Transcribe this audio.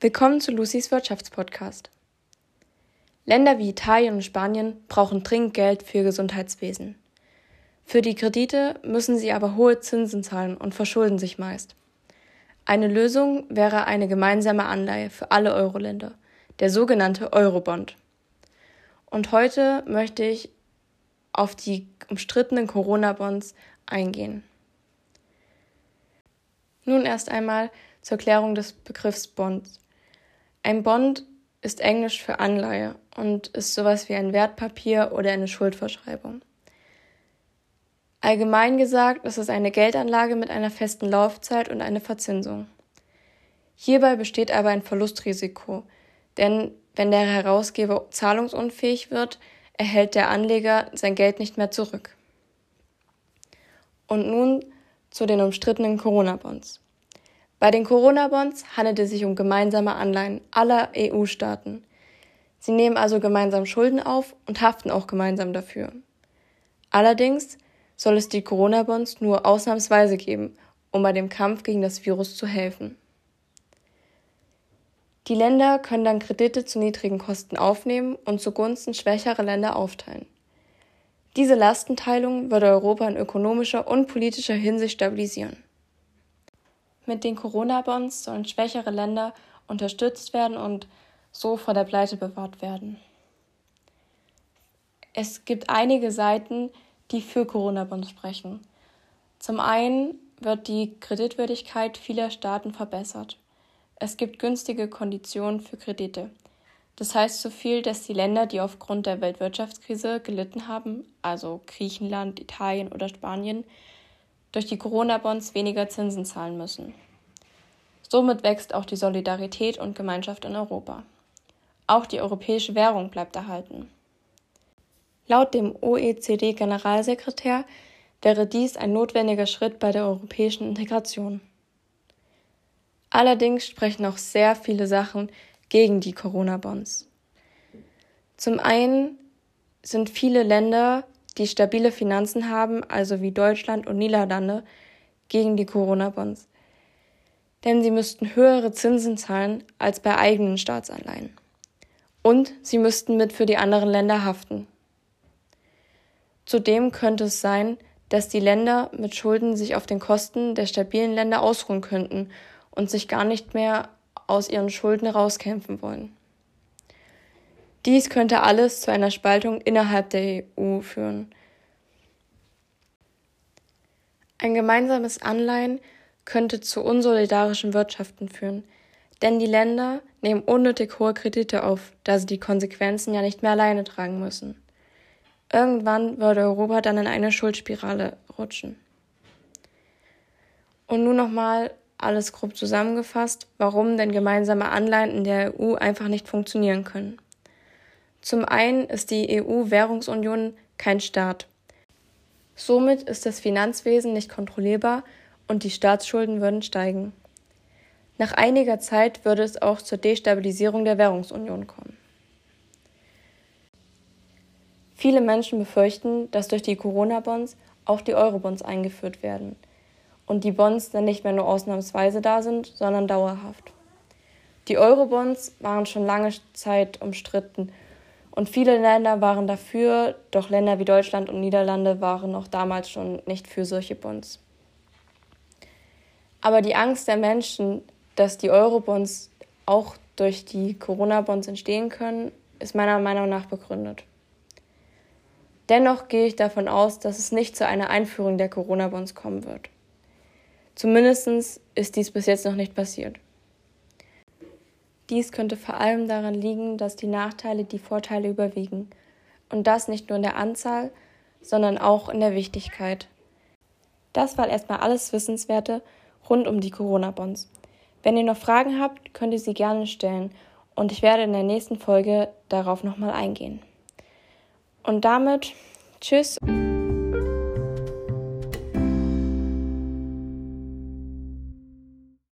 Willkommen zu Lucys Wirtschaftspodcast. Länder wie Italien und Spanien brauchen dringend Geld für ihr Gesundheitswesen. Für die Kredite müssen sie aber hohe Zinsen zahlen und verschulden sich meist. Eine Lösung wäre eine gemeinsame Anleihe für alle Euro-Länder, der sogenannte Eurobond. Und heute möchte ich auf die umstrittenen Corona-Bonds eingehen. Nun erst einmal zur Klärung des Begriffs Bonds. Ein Bond ist Englisch für Anleihe und ist sowas wie ein Wertpapier oder eine Schuldverschreibung. Allgemein gesagt ist es eine Geldanlage mit einer festen Laufzeit und einer Verzinsung. Hierbei besteht aber ein Verlustrisiko, denn wenn der Herausgeber zahlungsunfähig wird, erhält der Anleger sein Geld nicht mehr zurück. Und nun zu den umstrittenen Corona-Bonds. Bei den Corona-Bonds handelt es sich um gemeinsame Anleihen aller EU-Staaten. Sie nehmen also gemeinsam Schulden auf und haften auch gemeinsam dafür. Allerdings soll es die Corona-Bonds nur ausnahmsweise geben, um bei dem Kampf gegen das Virus zu helfen. Die Länder können dann Kredite zu niedrigen Kosten aufnehmen und zugunsten schwächerer Länder aufteilen. Diese Lastenteilung würde Europa in ökonomischer und politischer Hinsicht stabilisieren. Mit den Corona-Bonds sollen schwächere Länder unterstützt werden und so vor der Pleite bewahrt werden. Es gibt einige Seiten, die für Corona-Bonds sprechen. Zum einen wird die Kreditwürdigkeit vieler Staaten verbessert. Es gibt günstige Konditionen für Kredite. Das heißt so viel, dass die Länder, die aufgrund der Weltwirtschaftskrise gelitten haben, also Griechenland, Italien oder Spanien, durch die Corona-Bonds weniger Zinsen zahlen müssen. Somit wächst auch die Solidarität und Gemeinschaft in Europa. Auch die europäische Währung bleibt erhalten. Laut dem OECD-Generalsekretär wäre dies ein notwendiger Schritt bei der europäischen Integration. Allerdings sprechen auch sehr viele Sachen gegen die Corona-Bonds. Zum einen sind viele Länder die stabile Finanzen haben, also wie Deutschland und Niederlande, gegen die Corona-Bonds. Denn sie müssten höhere Zinsen zahlen als bei eigenen Staatsanleihen. Und sie müssten mit für die anderen Länder haften. Zudem könnte es sein, dass die Länder mit Schulden sich auf den Kosten der stabilen Länder ausruhen könnten und sich gar nicht mehr aus ihren Schulden rauskämpfen wollen. Dies könnte alles zu einer Spaltung innerhalb der EU führen. Ein gemeinsames Anleihen könnte zu unsolidarischen Wirtschaften führen, denn die Länder nehmen unnötig hohe Kredite auf, da sie die Konsequenzen ja nicht mehr alleine tragen müssen. Irgendwann würde Europa dann in eine Schuldspirale rutschen. Und nun nochmal alles grob zusammengefasst, warum denn gemeinsame Anleihen in der EU einfach nicht funktionieren können. Zum einen ist die EU-Währungsunion kein Staat. Somit ist das Finanzwesen nicht kontrollierbar und die Staatsschulden würden steigen. Nach einiger Zeit würde es auch zur Destabilisierung der Währungsunion kommen. Viele Menschen befürchten, dass durch die Corona-Bonds auch die Euro-Bonds eingeführt werden und die Bonds dann nicht mehr nur ausnahmsweise da sind, sondern dauerhaft. Die Euro-Bonds waren schon lange Zeit umstritten und viele Länder waren dafür, doch Länder wie Deutschland und Niederlande waren auch damals schon nicht für solche Bonds. Aber die Angst der Menschen, dass die Eurobonds auch durch die Corona-Bonds entstehen können, ist meiner Meinung nach begründet. Dennoch gehe ich davon aus, dass es nicht zu einer Einführung der Corona-Bonds kommen wird. Zumindest ist dies bis jetzt noch nicht passiert. Dies könnte vor allem daran liegen, dass die Nachteile die Vorteile überwiegen. Und das nicht nur in der Anzahl, sondern auch in der Wichtigkeit. Das war erstmal alles Wissenswerte rund um die Corona-Bonds. Wenn ihr noch Fragen habt, könnt ihr sie gerne stellen und ich werde in der nächsten Folge darauf nochmal eingehen. Und damit tschüss.